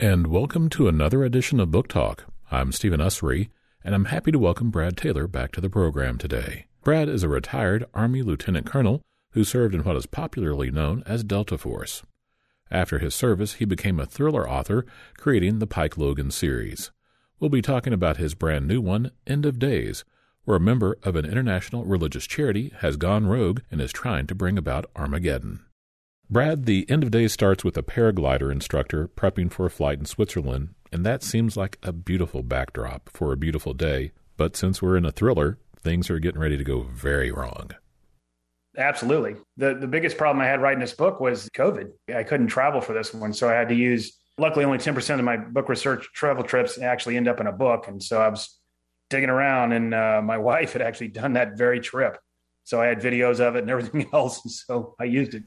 and welcome to another edition of Book Talk. I'm Stephen Usry, and I'm happy to welcome Brad Taylor back to the program today. Brad is a retired Army Lieutenant Colonel who served in what is popularly known as Delta Force. After his service, he became a thriller author, creating the Pike Logan series. We'll be talking about his brand new one, End of Days, where a member of an international religious charity has gone rogue and is trying to bring about Armageddon. Brad, the end of days starts with a paraglider instructor prepping for a flight in Switzerland, and that seems like a beautiful backdrop for a beautiful day. But since we're in a thriller, things are getting ready to go very wrong. Absolutely. The the biggest problem I had writing this book was COVID. I couldn't travel for this one, so I had to use luckily only 10% of my book research travel trips actually end up in a book and so I was digging around and uh, my wife had actually done that very trip. So I had videos of it and everything else and so I used it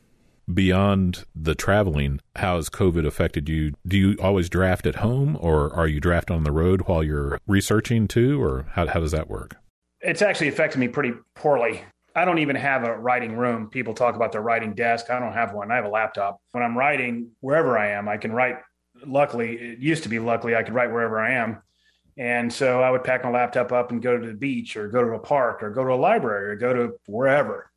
beyond the traveling, how has COVID affected you? Do you always draft at home or are you draft on the road while you're researching too? Or how, how does that work? It's actually affected me pretty poorly. I don't even have a writing room. People talk about their writing desk. I don't have one. I have a laptop. When I'm writing, wherever I am, I can write. Luckily, it used to be luckily I could write wherever I am. And so I would pack my laptop up and go to the beach or go to a park or go to a library or go to wherever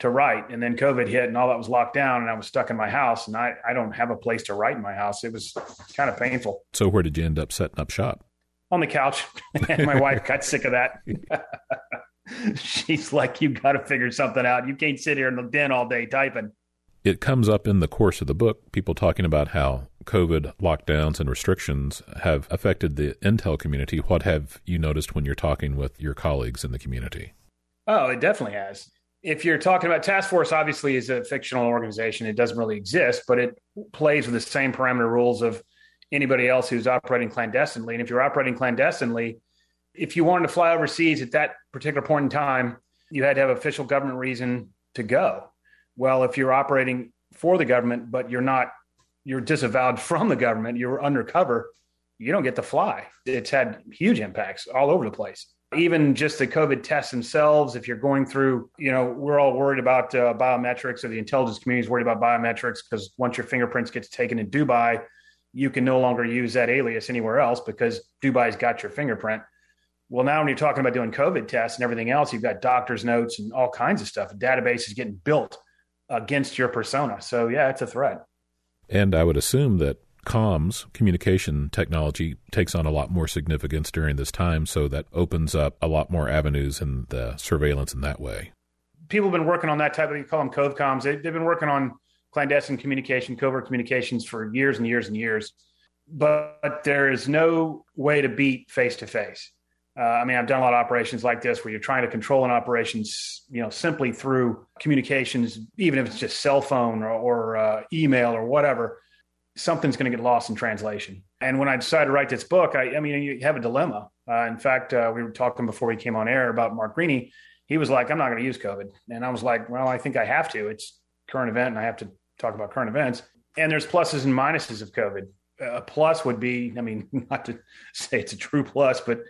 to write. And then COVID hit and all that was locked down and I was stuck in my house and I, I don't have a place to write in my house. It was kind of painful. So where did you end up setting up shop? On the couch. and my wife got sick of that. She's like, you got to figure something out. You can't sit here in the den all day typing. It comes up in the course of the book, people talking about how COVID lockdowns and restrictions have affected the Intel community. What have you noticed when you're talking with your colleagues in the community? Oh, it definitely has if you're talking about task force obviously is a fictional organization. It doesn't really exist but it plays with the same parameter rules of anybody else who's operating clandestinely. And if you're operating clandestinely if you wanted to fly overseas at that particular point in time you had to have official government reason to go. Well if you're operating for the government but you're not you're disavowed from the government you're undercover you don't get to fly. It's had huge impacts all over the place even just the COVID tests themselves, if you're going through, you know, we're all worried about uh, biometrics or the intelligence community is worried about biometrics because once your fingerprints gets taken in Dubai, you can no longer use that alias anywhere else because Dubai's got your fingerprint. Well, now when you're talking about doing COVID tests and everything else, you've got doctor's notes and all kinds of stuff. Database is getting built against your persona. So, yeah, it's a threat. And I would assume that comms, communication technology takes on a lot more significance during this time. So that opens up a lot more avenues in the surveillance in that way. People have been working on that type of, you call them cove comms. They, they've been working on clandestine communication, covert communications for years and years and years. But there is no way to beat face to face. I mean, I've done a lot of operations like this where you're trying to control an operation, you know, simply through communications, even if it's just cell phone or, or uh, email or whatever something's going to get lost in translation. And when I decided to write this book, I, I mean, you have a dilemma. Uh, in fact, uh, we were talking before we came on air about Mark Greaney. He was like, I'm not going to use COVID. And I was like, well, I think I have to. It's current event and I have to talk about current events. And there's pluses and minuses of COVID. A plus would be, I mean, not to say it's a true plus, but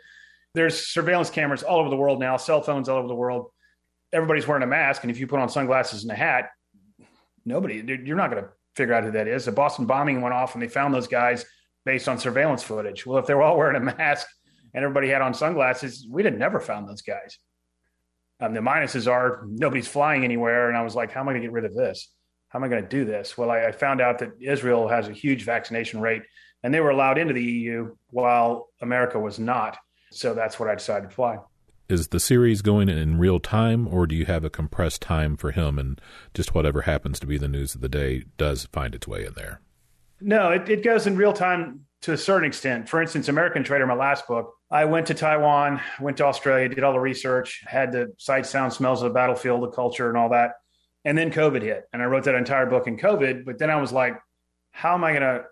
there's surveillance cameras all over the world now, cell phones all over the world. Everybody's wearing a mask. And if you put on sunglasses and a hat, nobody, you're not going to figure out who that is. The Boston bombing went off and they found those guys based on surveillance footage. Well, if they were all wearing a mask and everybody had on sunglasses, we'd have never found those guys. Um, the minuses are nobody's flying anywhere. And I was like, how am I going to get rid of this? How am I going to do this? Well, I, I found out that Israel has a huge vaccination rate and they were allowed into the EU while America was not. So that's what I decided to fly is the series going in real time or do you have a compressed time for him and just whatever happens to be the news of the day does find its way in there? No it, it goes in real time to a certain extent. For instance american trader my last book i went to taiwan went to australia did all the research had the sight sound smells of the battlefield the culture and all that. And then covid hit and i wrote that entire book in covid but then i was like how am i going to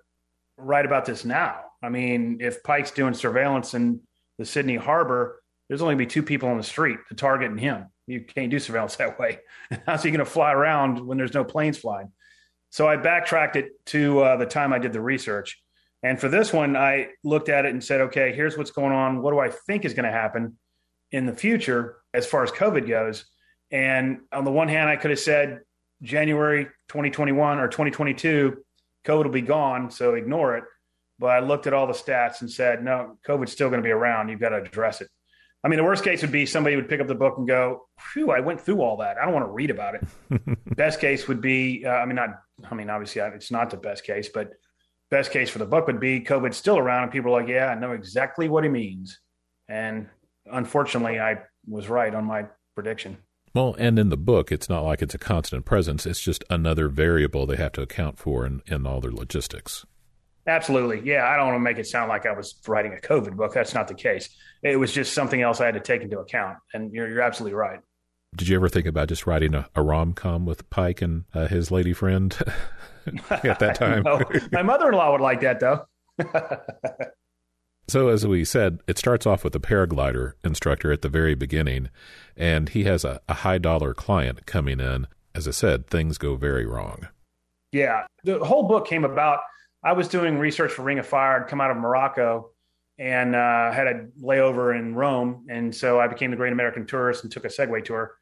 write about this now? I mean if pike's doing surveillance in the sydney harbor there's only going to be two people on the street, the target and him. You can't do surveillance that way. How's he going to fly around when there's no planes flying? So I backtracked it to uh, the time I did the research. And for this one, I looked at it and said, okay, here's what's going on. What do I think is going to happen in the future as far as COVID goes? And on the one hand, I could have said January 2021 or 2022, COVID will be gone, so ignore it. but I looked at all the stats and said, no, COVID's still going to be around. You've got to address it. I mean, the worst case would be somebody would pick up the book and go, "Phew, I went through all that. I don't want to read about it." best case would be, uh, I mean, not, I mean, obviously, it's not the best case, but best case for the book would be COVID's still around, and people are like, "Yeah, I know exactly what he means." And unfortunately, I was right on my prediction. Well, and in the book, it's not like it's a constant presence. It's just another variable they have to account for in, in all their logistics. Absolutely. Yeah. I don't want to make it sound like I was writing a COVID book. That's not the case. It was just something else I had to take into account. And you're, you're absolutely right. Did you ever think about just writing a, a rom com with Pike and uh, his lady friend at that time? My mother in law would like that, though. so, as we said, it starts off with a paraglider instructor at the very beginning, and he has a, a high dollar client coming in. As I said, things go very wrong. Yeah. The whole book came about I was doing research for Ring of Fire. I'd come out of Morocco and uh, had a layover in Rome, and so I became the Great American Tourist and took a Segway tour.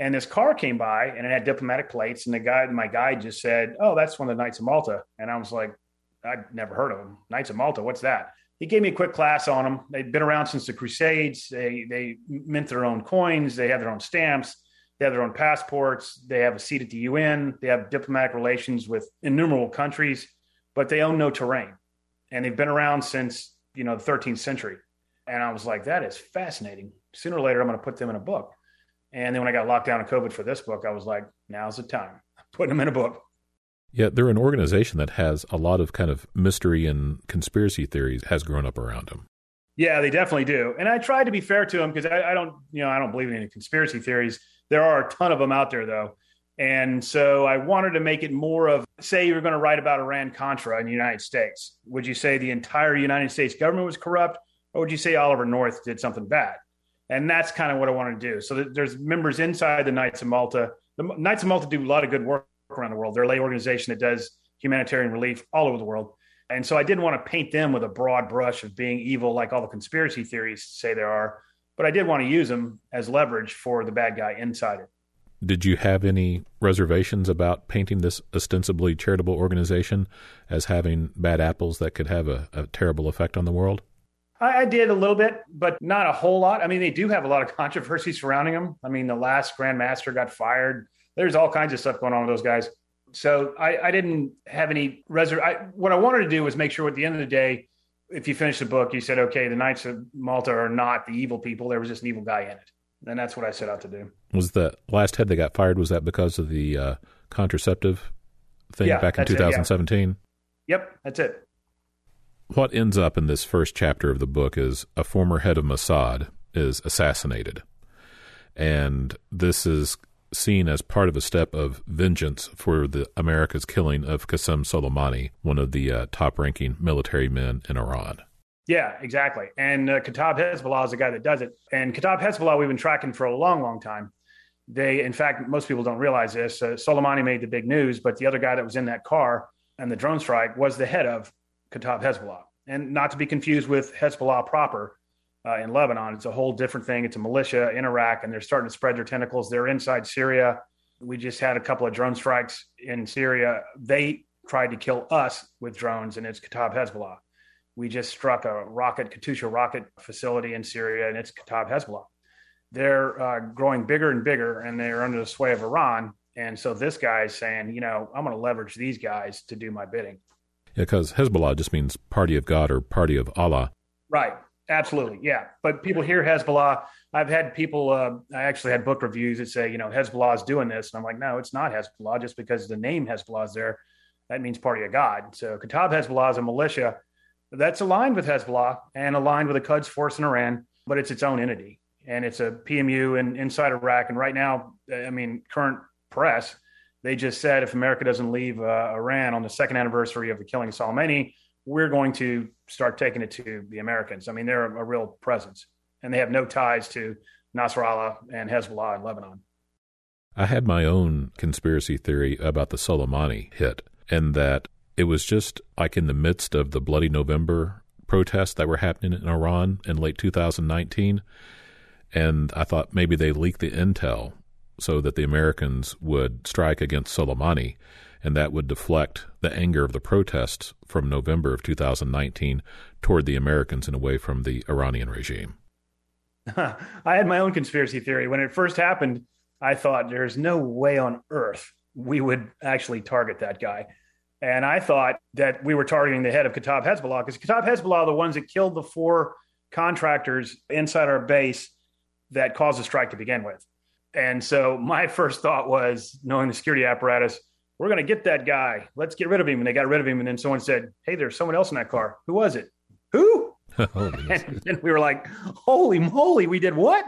And this car came by, and it had diplomatic plates. And the guy, my guide, just said, "Oh, that's one of the Knights of Malta." And I was like, "I'd never heard of them. Knights of Malta. What's that?" He gave me a quick class on them. They'd been around since the Crusades. They they mint their own coins. They have their own stamps. They have their own passports. They have a seat at the UN. They have diplomatic relations with innumerable countries but they own no terrain. And they've been around since, you know, the 13th century. And I was like, that is fascinating. Sooner or later, I'm going to put them in a book. And then when I got locked down in COVID for this book, I was like, now's the time. I'm Putting them in a book. Yeah, they're an organization that has a lot of kind of mystery and conspiracy theories has grown up around them. Yeah, they definitely do. And I tried to be fair to them because I, I, don't, you know, I don't believe in any conspiracy theories. There are a ton of them out there, though. And so I wanted to make it more of say you were going to write about Iran Contra in the United States. Would you say the entire United States government was corrupt, or would you say Oliver North did something bad? And that's kind of what I want to do. So there's members inside the Knights of Malta. The Knights of Malta do a lot of good work around the world. They're a lay organization that does humanitarian relief all over the world. And so I didn't want to paint them with a broad brush of being evil like all the conspiracy theories say there are, but I did want to use them as leverage for the bad guy inside it. Did you have any reservations about painting this ostensibly charitable organization as having bad apples that could have a, a terrible effect on the world? I, I, did a little bit, but not a whole lot. I mean, they do have a lot of controversy surrounding them. I mean, the last Grand Master got fired. There's all kinds of stuff going on with those guys. So I, I didn't have any reserve. what I wanted to do was make sure at the end of the day, if you finish the book, you said, okay, the Knights of Malta are not the evil people. There was just an evil guy in it and that's what I set out to do. Was the last head that got fired? Was that because of the uh, contraceptive thing yeah, back in 2017? It, yeah. Yep, that's it. What ends up in this first chapter of the book is a former head of Mossad is assassinated, and this is seen as part of a step of vengeance for the America's killing of Qasem Soleimani, one of the uh, top-ranking military men in Iran. Yeah, exactly. And uh, Hezbollah is the guy that does it. And Kata'ib Hezbollah, we've been tracking for a long, long time. They, in fact, most people don't realize this. Uh, Soleimani made the big news, but the other guy that was in that car and the drone strike was the head of Kata'ib Hezbollah. And not to be confused with Hezbollah proper uh, in Lebanon. It's a whole different thing. It's a militia in Iraq, and they're starting to spread their tentacles. They're inside Syria. We just had a couple of drone strikes in Syria. They tried to kill us with drones, and it's Kata'ib Hezbollah we just struck a rocket, Katyusha rocket facility in Syria, and it's Kata'ib Hezbollah. They're uh, growing bigger and bigger, and they're under the sway of Iran. And so this guy is saying, you know, I'm going to leverage these guys to do my bidding. Yeah, because Hezbollah just means party of God or party of Allah. Right. Absolutely. Yeah. But people hear Hezbollah. I've had people, uh, I actually had book reviews that say, you know, Hezbollah is doing this. And I'm like, no, it's not Hezbollah. Just because the name Hezbollah is there, that means party of God. So Kata'ib Hezbollah is a militia that's aligned with Hezbollah and aligned with the Quds force in Iran, but it's its own entity. And it's a PMU in, inside Iraq. And right now, I mean, current press, they just said if America doesn't leave uh, Iran on the second anniversary of the killing of Soleimani, we're going to start taking it to the Americans. I mean, they're a, a real presence, and they have no ties to Nasrallah and Hezbollah in Lebanon. I had my own conspiracy theory about the Soleimani hit, and that it was just like in the midst of the Bloody November protests that were happening in Iran in late 2019. And I thought maybe they leaked the intel so that the Americans would strike against Soleimani. and that would deflect the anger of the protests from November of 2019 toward the Americans and away from the Iranian regime. I had my own conspiracy theory. When it first happened, I thought there's no way on earth we would actually target that guy. And I thought that we were targeting the head of Kata'ib Hezbollah because Kata'ib Hezbollah are the ones that killed the four contractors inside our base that caused the strike to begin with. And so my first thought was, knowing the security apparatus, we're going to get that guy. Let's get rid of him. And they got rid of him. And then someone said, Hey, there's someone else in that car. Who was it? Who? oh, and, and we were like, Holy moly, we did what?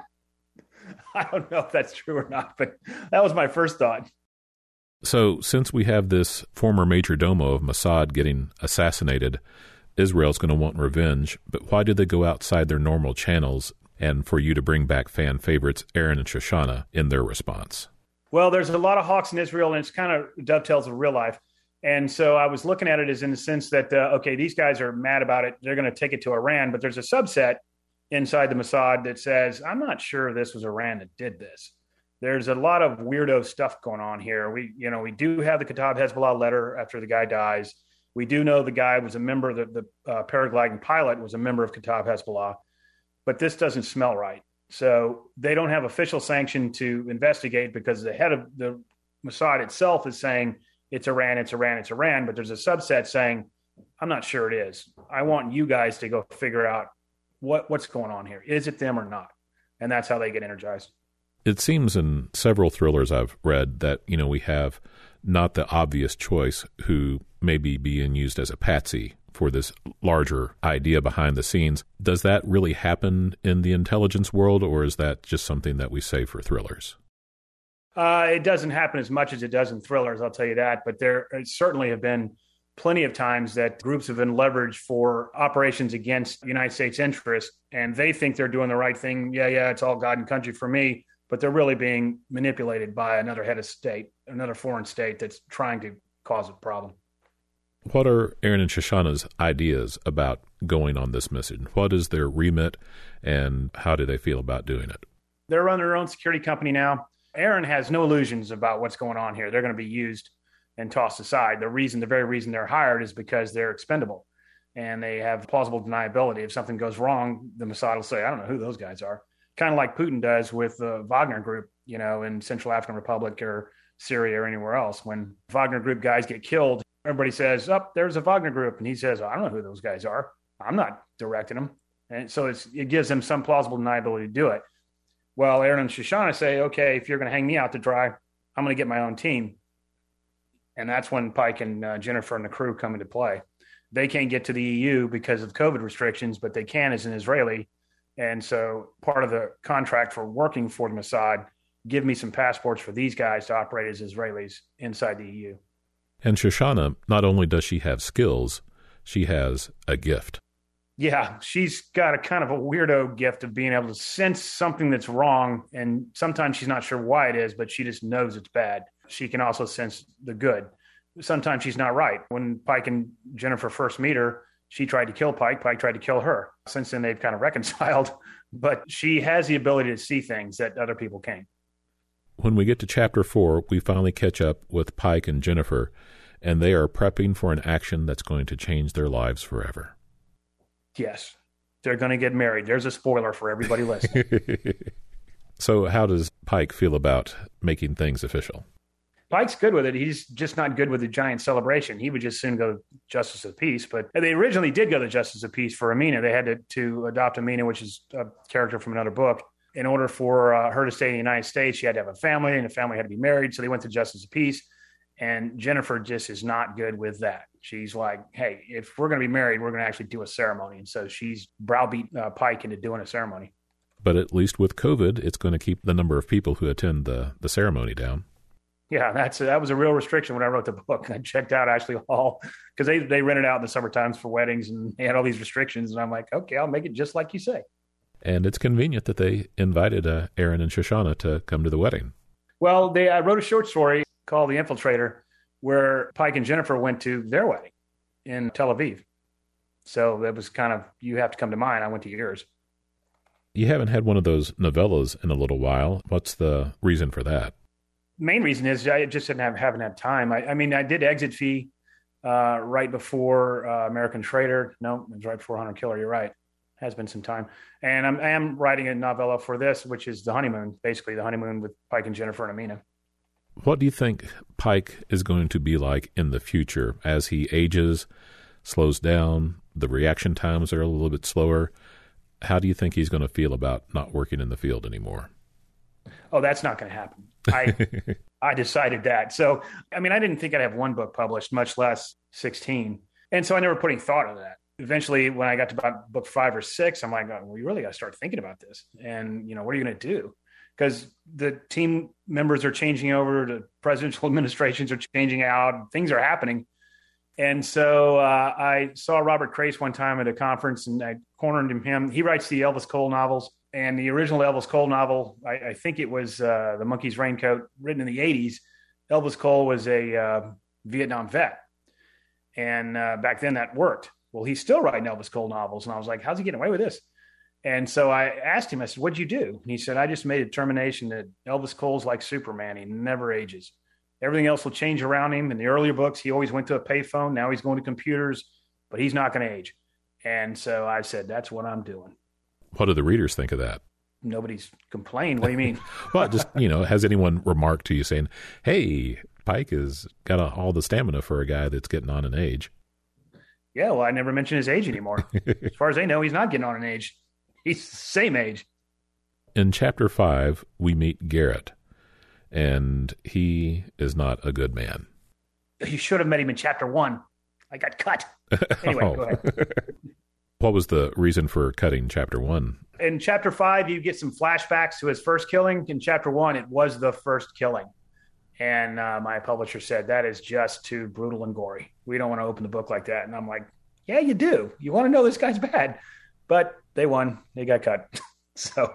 I don't know if that's true or not, but that was my first thought. So, since we have this former major domo of Mossad getting assassinated, Israel's going to want revenge. But why did they go outside their normal channels and for you to bring back fan favorites Aaron and Shoshana in their response? Well, there's a lot of hawks in Israel, and it's kind of dovetails with real life. And so I was looking at it as in the sense that, uh, okay, these guys are mad about it. They're going to take it to Iran, but there's a subset inside the Mossad that says, I'm not sure this was Iran that did this. There's a lot of weirdo stuff going on here. We, you know, we do have the Kata'ib Hezbollah letter after the guy dies. We do know the guy was a member, the, the uh, paragliding pilot was a member of Kata'ib Hezbollah, but this doesn't smell right. So they don't have official sanction to investigate because the head of the Mossad itself is saying it's Iran, it's Iran, it's Iran, but there's a subset saying, I'm not sure it is. I want you guys to go figure out what what's going on here. Is it them or not? And that's how they get energized. It seems in several thrillers I've read that, you know, we have not the obvious choice who may be being used as a patsy for this larger idea behind the scenes. Does that really happen in the intelligence world, or is that just something that we say for thrillers? Uh, it doesn't happen as much as it does in thrillers, I'll tell you that. But there certainly have been plenty of times that groups have been leveraged for operations against United States interests, and they think they're doing the right thing. Yeah, yeah, it's all God and country for me, but they're really being manipulated by another head of state, another foreign state that's trying to cause a problem. What are Aaron and Shoshana's ideas about going on this mission? What is their remit, and how do they feel about doing it? They're running their own security company now. Aaron has no illusions about what's going on here. They're going to be used and tossed aside. The reason, the very reason they're hired is because they're expendable and they have plausible deniability. If something goes wrong, the Mossad will say, I don't know who those guys are. Kind of like Putin does with the Wagner group, you know, in Central African Republic or Syria or anywhere else. When Wagner group guys get killed, everybody says, Up, oh, there's a Wagner group. And he says, I don't know who those guys are. I'm not directing them. And so it gives them some plausible deniability to do it. Well, Aaron and Shoshana say, okay, if you're going to hang me out to dry, I'm going to get my own team and that's when Pike and uh, Jennifer and the crew come into play. They can't get to the EU because of COVID restrictions, but they can as an Israeli. And so part of the contract for working for the Mossad, give me some passports for these guys to operate as Israelis inside the EU. And Shoshana, not only does she have skills, she has a gift. Yeah, she's got a kind of a weirdo gift of being able to sense something that's wrong. And sometimes she's not sure why it is, but she just knows it's bad she can also sense the good. Sometimes she's not right. When Pike and Jennifer first meet her, she tried to kill Pike. Pike tried to kill her. Since then, they've kind of reconciled, but she has the ability to see things that other people can't. When we get to chapter four, we finally catch up with Pike and Jennifer, and they are prepping for an action that's going to change their lives forever. Yes, they're going to get married. There's a spoiler for everybody listening. so, how does Pike feel about making things official? Pike's good with it. He's just not good with the giant celebration. He would just soon go Justice of Peace. But they originally did go to Justice of Peace for Amina. They had to, to adopt Amina, which is a character from another book. In order for uh, her to stay in the United States, she had to have a family, and the family had to be married. So they went to Justice of Peace. And Jennifer just is not good with that. She's like, hey, if we're going to be married, we're going to actually do a ceremony. And so she's browbeat uh, Pike into doing a ceremony. But at least with COVID, it's going to keep the number of people who attend the, the ceremony down. Yeah, that's that was a real restriction when I wrote the book. I checked out Ashley Hall because they they rent it out in the summer times for weddings and they had all these restrictions. And I'm like, okay, I'll make it just like you say. And it's convenient that they invited uh, Aaron and Shoshana to come to the wedding. Well, they I wrote a short story called The Infiltrator, where Pike and Jennifer went to their wedding in Tel Aviv. So that was kind of you have to come to mine. I went to yours. You haven't had one of those novellas in a little while. What's the reason for that? Main reason is I just didn't have haven't had time. I, I mean, I did exit fee uh, right before uh, American Trader. No, it was right before Hunter Killer. You're right. Has been some time, and I'm I am writing a novella for this, which is the honeymoon, basically the honeymoon with Pike and Jennifer and Amina. What do you think Pike is going to be like in the future as he ages, slows down, the reaction times are a little bit slower? How do you think he's going to feel about not working in the field anymore? Oh, that's not going to happen. I I decided that. So, I mean, I didn't think I'd have one book published, much less 16. And so I never put any thought of that. Eventually, when I got to about book five or six, I'm like, oh, well, you really got to start thinking about this. And, you know, what are you going to do? Because the team members are changing over, the presidential administrations are changing out, things are happening. And so uh, I saw Robert Crais one time at a conference and I cornered him. He writes the Elvis Cole novels and the original Elvis Cole novel, I, I think it was uh, The Monkey's Raincoat, written in the 80s. Elvis Cole was a uh, Vietnam vet. And uh, back then that worked. Well, he's still writing Elvis Cole novels. And I was like, how's he getting away with this? And so I asked him, I said, what'd you do? And he said, I just made a determination that Elvis Cole's like Superman. He never ages. Everything else will change around him. In the earlier books, he always went to a payphone. Now he's going to computers, but he's not going to age. And so I said, that's what I'm doing. What do the readers think of that? Nobody's complained. What do you mean? well, just you know, has anyone remarked to you saying, "Hey, Pike has got a, all the stamina for a guy that's getting on in age"? Yeah, well, I never mention his age anymore. as far as they know, he's not getting on in age. He's the same age. In chapter five, we meet Garrett, and he is not a good man. You should have met him in chapter one. I got cut. Anyway, oh. go ahead. What was the reason for cutting chapter one? In chapter five, you get some flashbacks to his first killing. In chapter one, it was the first killing. And uh, my publisher said, that is just too brutal and gory. We don't want to open the book like that. And I'm like, yeah, you do. You want to know this guy's bad. But they won, they got cut. so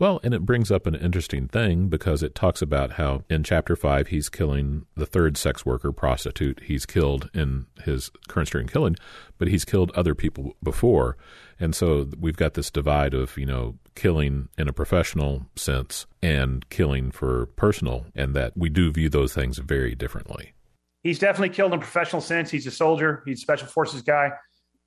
well, and it brings up an interesting thing because it talks about how in chapter five he's killing the third sex worker prostitute he's killed in his current string killing, but he's killed other people before. And so we've got this divide of, you know, killing in a professional sense and killing for personal, and that we do view those things very differently. He's definitely killed in a professional sense. He's a soldier, he's a special forces guy,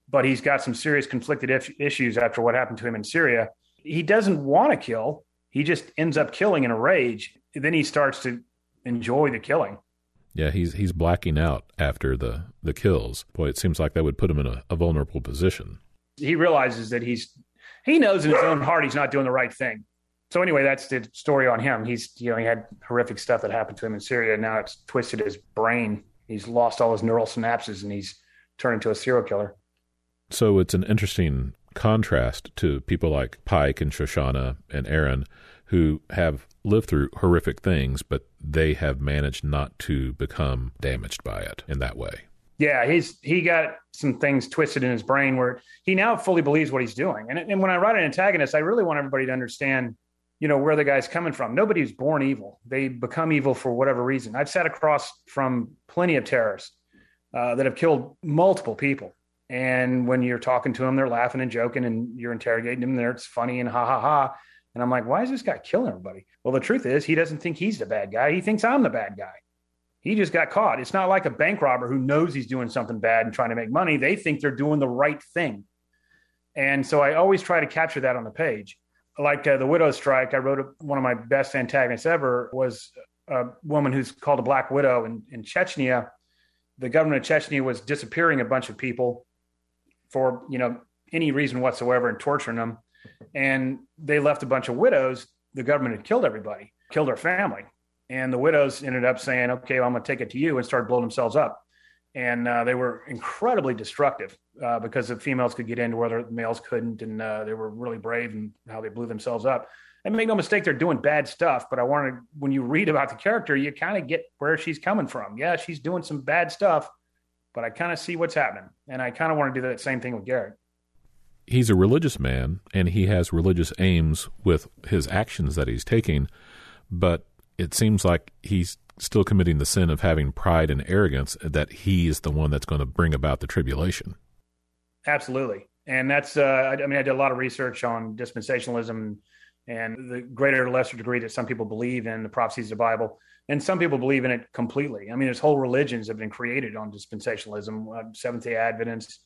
but he's got some serious conflicted issues after what happened to him in Syria he doesn't want to kill. He just ends up killing in a rage. Then he starts to enjoy the killing. Yeah, he's he's blacking out after the the kills. Boy, it seems like that would put him in a, a vulnerable position. He realizes that he's he knows in his own heart he's not doing the right thing. So anyway, that's the story on him. He's you know he had horrific stuff that happened to him in Syria. Now it's twisted his brain. He's lost all his neural synapses and he's turned into a serial killer. So it's an interesting contrast to people like Pike and Shoshana and Aaron, who have lived through horrific things, but they have managed not to become damaged by it in that way. Yeah, he's he got some things twisted in his brain where he now fully believes what he's doing. And, and when I write an antagonist, I really want everybody to understand, you know, where the guy's coming from. Nobody's born evil; they become evil for whatever reason. I've sat across from plenty of terrorists uh, that have killed multiple people, and when you're talking to them, they're laughing and joking, and you're interrogating them. There, it's funny and ha ha ha. And I'm like, why is this guy killing everybody? Well, the truth is, he doesn't think he's the bad guy. He thinks I'm the bad guy. He just got caught. It's not like a bank robber who knows he's doing something bad and trying to make money. They think they're doing the right thing. And so I always try to capture that on the page. Like uh, the widow strike, I wrote a, one of my best antagonists ever was a woman who's called a Black Widow in, in Chechnya. The government of Chechnya was disappearing a bunch of people for you know any reason whatsoever and torturing them. And they left a bunch of widows. The government had killed everybody, killed their family. And the widows ended up saying, okay, well, I'm going to take it to you and start blowing themselves up. And uh, they were incredibly destructive uh, because the females could get into where the males couldn't. And uh, they were really brave in how they blew themselves up. And make no mistake, they're doing bad stuff. But I wanted, when you read about the character, you kind of get where she's coming from. Yeah, she's doing some bad stuff, but I kind of see what's happening. And I kind of want to do that same thing with Garrett. He's a religious man and he has religious aims with his actions that he's taking, but it seems like he's still committing the sin of having pride and arrogance that he is the one that's going to bring about the tribulation. Absolutely. And that's, uh, I, I mean, I did a lot of research on dispensationalism and the greater or lesser degree that some people believe in the prophecies of the Bible, and some people believe in it completely. I mean, there's whole religions have been created on dispensationalism, uh, Seventh Day Adventists.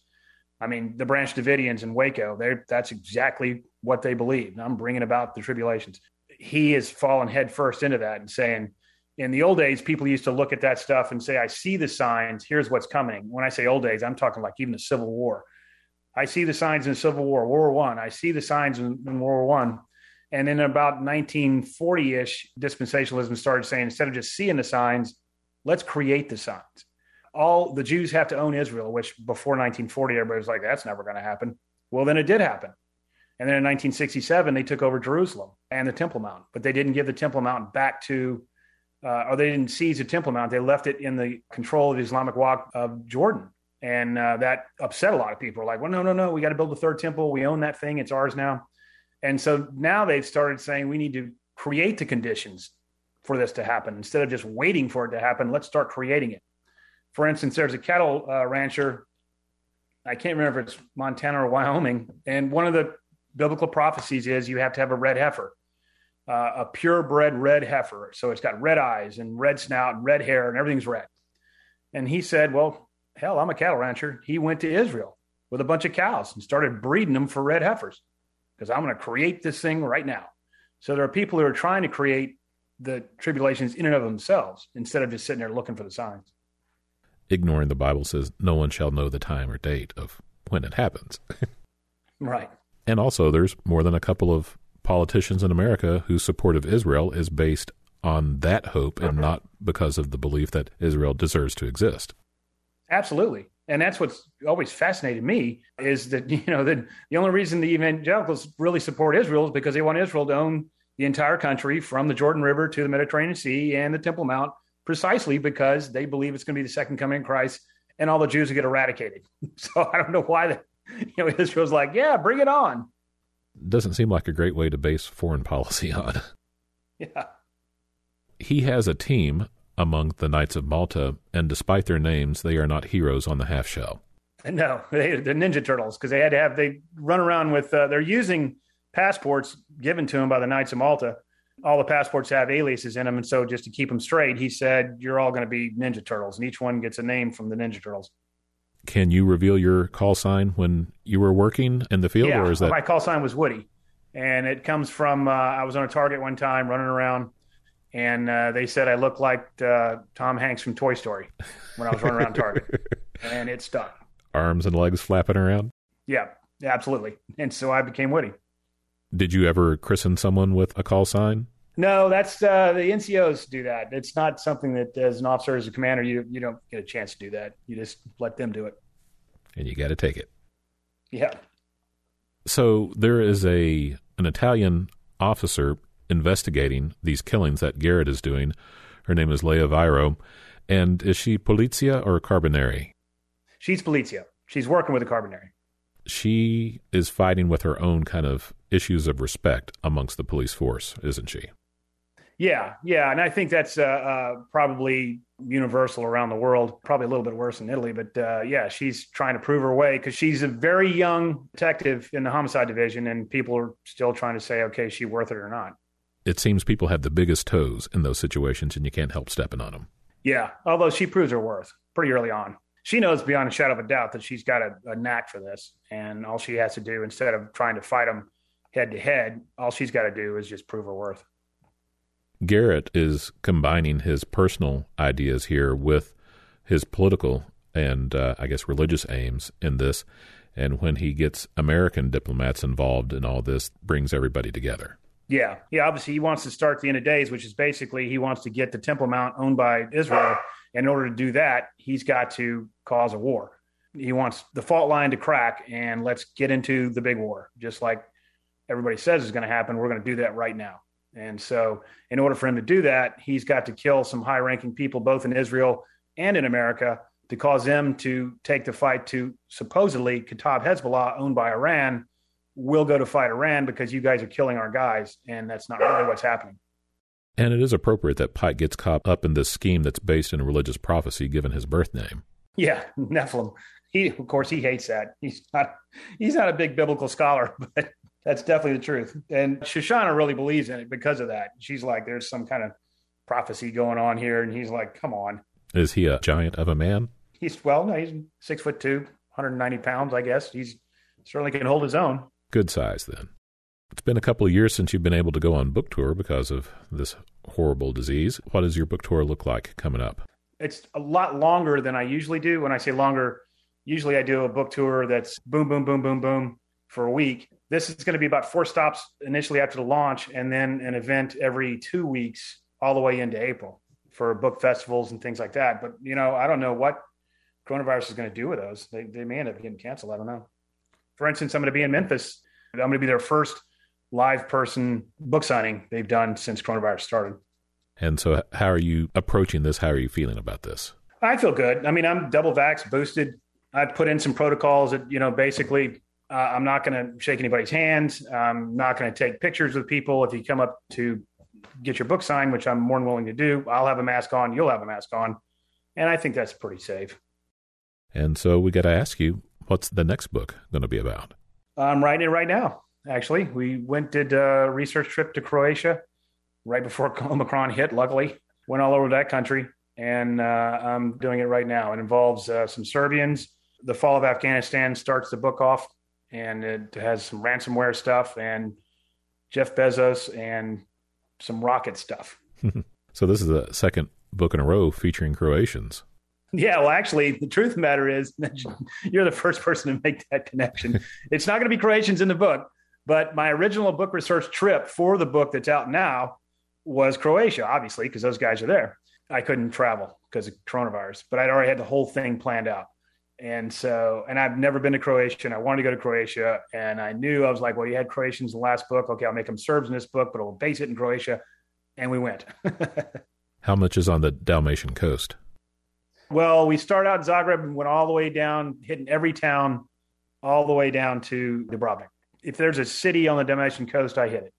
I mean, the Branch Davidians in Waco. They that's exactly what they believe. I'm bringing about the tribulations. He has fallen headfirst into that and saying, in the old days, people used to look at that stuff and say, "I see the signs. Here's what's coming." When I say old days, I'm talking like even the Civil War. I see the signs in Civil War, World War One. I. I see the signs in, in World War One and in about 1940-ish, dispensationalism started saying instead of just seeing the signs, let's create the signs. All the Jews have to own Israel, which before 1940, everybody was like, that's never going to happen. Well, then it did happen. And then in 1967, they took over Jerusalem and the Temple Mount, but they didn't give the Temple Mount back to, uh, or they didn't seize the Temple Mount. They left it in the control of the Islamic Waqf of Jordan. And uh, that upset a lot of people. Like, well, no, no, no, we got to build the third temple. We own that thing. It's ours now. And so now they've started saying we need to create the conditions for this to happen instead of just waiting for it to happen. Let's start creating it. For instance, there's a cattle uh, rancher. I can't remember if it's Montana or Wyoming. And one of the biblical prophecies is you have to have a red heifer, uh, a purebred red heifer. So it's got red eyes and red snout and red hair and everything's red. And he said, Well, hell, I'm a cattle rancher. He went to Israel with a bunch of cows and started breeding them for red heifers because I'm going to create this thing right now. So there are people who are trying to create the tribulations in and of themselves instead of just sitting there looking for the signs. Ignoring the Bible says no one shall know the time or date of when it happens. right. And also, there's more than a couple of politicians in America whose support of Israel is based on that hope and not because of the belief that Israel deserves to exist. Absolutely and that's what's always fascinated me is that you know that the only reason the evangelicals really support Israel is because they want Israel to own the entire country from the Jordan River to the Mediterranean Sea and the Temple Mount, precisely because they believe it's going to be the second coming of Christ and all the Jews will get eradicated. So I don't know why that you know Israel's like, yeah, bring it on. Doesn't seem like a great way to base foreign policy on. Yeah. He has a team among the Knights of Malta, and despite their names, they are not heroes on the half shell. No, they, the Ninja Turtles because they had to have they run around with uh, they're using passports given to them by the Knights of Malta. All the passports have aliases in them, and so just to keep them straight, he said, "You're all going to be Ninja Turtles, and each one gets a name from the Ninja Turtles." Can you reveal your call sign when you were working in the field, yeah, or is that my call sign was Woody, and it comes from uh, I was on a target one time running around and uh, they said I looked like uh, Tom Hanks from Toy Story when I was running around Target, and it stuck. Arms and legs flapping around. Yeah, absolutely. And so I became Woody. Did you ever christen someone with a call sign? No, that's uh, the NCOs do that. It's not something that, as an officer, as a commander, you you don't get a chance to do that. You just let them do it, and you got to take it. Yeah. So there is a an Italian officer investigating these killings that Garrett is doing. Her name is Leah Viro. And is she Polizia or Carbonari? She's Polizia. She's working with the Carbonari. She is fighting with her own kind of issues of respect amongst the police force, isn't she? Yeah, yeah, and I think that's uh, uh, probably universal around the world. Probably a little bit worse in Italy, but uh, yeah, she's trying to prove her way because she's a very young detective in the homicide division, and people are still trying to say, okay, is she worth it or not? It seems people have the biggest toes in those situations and you can't help stepping on them. Yeah, although she proves her worth pretty early on. She knows beyond a shadow of a doubt that she's got a, a knack for this. And all she has to do, instead of trying to fight them head to head, all she's got to do is just prove her worth. Garrett is combining his personal ideas here with his political and, uh, I guess, religious aims in this. And when he gets American diplomats involved in all this, brings everybody together. Yeah, yeah. Obviously, he wants to start the end of days, which is basically he wants to get the Temple Mount owned by Israel. And In order to do that, he's got to cause a war. He wants the fault line to crack, and let's get into the big war, just like everybody says is going to happen. We're going to do that right now. And so, in order for him to do that, he's got to kill some high ranking people, both in Israel and in America, to cause them to take the fight to supposedly Kataib Hezbollah, owned by Iran, we'll go to fight Iran because you guys are killing our guys, and that's not really what's happening. And it is appropriate that Pike gets caught up in this scheme that's based in religious prophecy, given his birth name. Yeah, Nephilim. He, of course, he hates that. He's not. He's not a big biblical scholar, but That's definitely the truth. And Shoshana really believes in it because of that. She's like, there's some kind of prophecy going on here. And he's like, come on. Is he a giant of a man? He's, well, no, he's six foot two, 190 pounds, I guess. He's certainly can hold his own. Good size then. It's been a couple of years since you've been able to go on book tour because of this horrible disease. What does your book tour look like coming up? It's a lot longer than I usually do. When I say longer, usually I do a book tour that's boom, boom, boom, boom, boom for a week. This is going to be about four stops initially after the launch, and then an event every two weeks all the way into April for book festivals and things like that. But you know, I don't know what coronavirus is going to do with those. They they may end up getting canceled. I don't know. For instance, I'm going to be in Memphis. I'm going to be their first live person book signing they've done since coronavirus started. And so, how are you approaching this? How are you feeling about this? I feel good. I mean, I'm double vax boosted. I've put in some protocols that, you know, basically uh, I'm not going to shake anybody's hands. I'm not going to take pictures with people. If you come up to get your book signed, which I'm more than willing to do, I'll have a mask on. You'll have a mask on. And I think that's pretty safe. And so we got to ask you, what's the next book going to be about? I'm writing it right now actually. We went, did a research trip to Croatia right before Omicron hit, luckily. Went all over that country, and uh, I'm doing it right now. It involves uh, some Serbians. The fall of Afghanistan starts the book off, and it has some ransomware stuff and Jeff Bezos and some rocket stuff. so, this is the second book in a row featuring Croatians. Yeah, well, actually, the truth of the matter is you're the first person to make that connection. it's not going to be Croatians in the book, but my original book research trip for the book that's out now was Croatia, obviously, because those guys are there. I couldn't travel because of coronavirus, but I'd already had the whole thing planned out. And so, and I've never been to Croatia and I wanted to go to Croatia. And I knew I was like, well, you had Croatians in the last book. Okay, I'll make them Serbs in this book, but I'll base it in Croatia. And we went. How much is on the Dalmatian coast? Well, we started out in Zagreb and went all the way down, hitting every town, all the way down to Dubrovnik if there's a city on the Dalmatian coast, I hit it.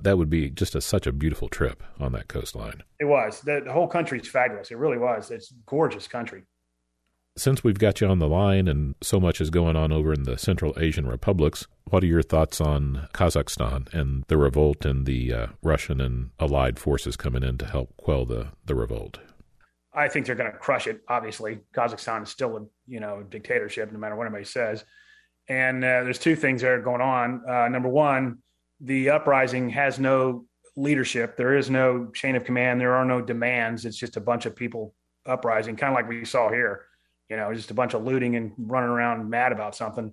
That would be just a, such a beautiful trip on that coastline. It was. The, the whole country is fabulous. It really was. It's gorgeous country. Since we've got you on the line and so much is going on over in the Central Asian republics, what are your thoughts on Kazakhstan and the revolt and the uh, Russian and allied forces coming in to help quell the, the revolt? I think they're going to crush it. Obviously, Kazakhstan is still a you know dictatorship, no matter what anybody says. And uh, there's two things that are going on. Uh, number one, the uprising has no leadership. There is no chain of command. There are no demands. It's just a bunch of people uprising, kind of like we saw here. You know, just a bunch of looting and running around mad about something,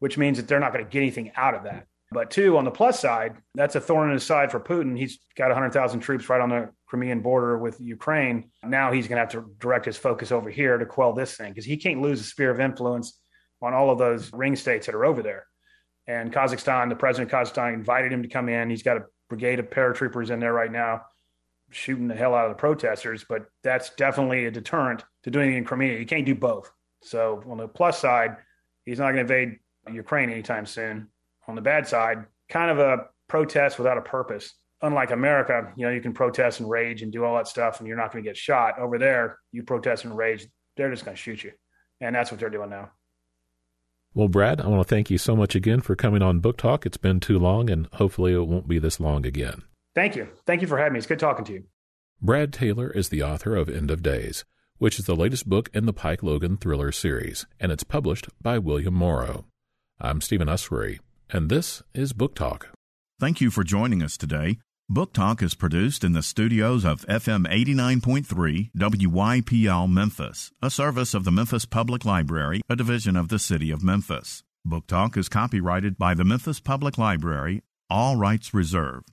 which means that they're not going to get anything out of that. But two, on the plus side, that's a thorn in his side for Putin. He's got 100,000 troops right on the Crimean border with Ukraine. Now he's going to have to direct his focus over here to quell this thing because he can't lose a sphere of influence on all of those ring states that are over there. And Kazakhstan, the president of Kazakhstan invited him to come in. He's got a brigade of paratroopers in there right now shooting the hell out of the protesters, but that's definitely a deterrent to doing it in Crimea. You can't do both. So on the plus side, he's not going to invade Ukraine anytime soon. On the bad side, kind of a protest without a purpose. Unlike America, you know, you can protest and rage and do all that stuff and you're not going to get shot. Over there, you protest and rage, they're just going to shoot you. And that's what they're doing now. Well, Brad, I want to thank you so much again for coming on Book Talk. It's been too long, and hopefully it won't be this long again. Thank you. Thank you for having me. It's good talking to you. Brad Taylor is the author of End of Days, which is the latest book in the Pike Logan thriller series, and it's published by William Morrow. I'm Stephen Usry, and this is Book Talk. Thank you for joining us today. Book Talk is produced in the studios of FM 89.3 WYPL Memphis, a service of the Memphis Public Library, a division of the City of Memphis. Book Talk is copyrighted by the Memphis Public Library, all rights reserved.